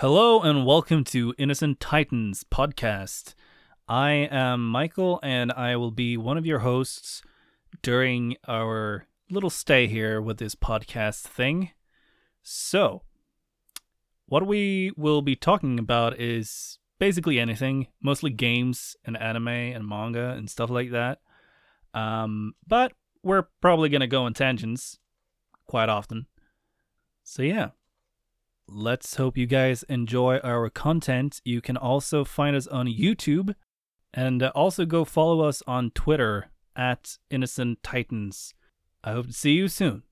Hello and welcome to Innocent Titans podcast. I am Michael and I will be one of your hosts during our little stay here with this podcast thing. So, what we will be talking about is basically anything, mostly games and anime and manga and stuff like that. Um, but we're probably going to go on tangents quite often. So, yeah. Let's hope you guys enjoy our content. You can also find us on YouTube and uh, also go follow us on Twitter at Innocent Titans. I hope to see you soon.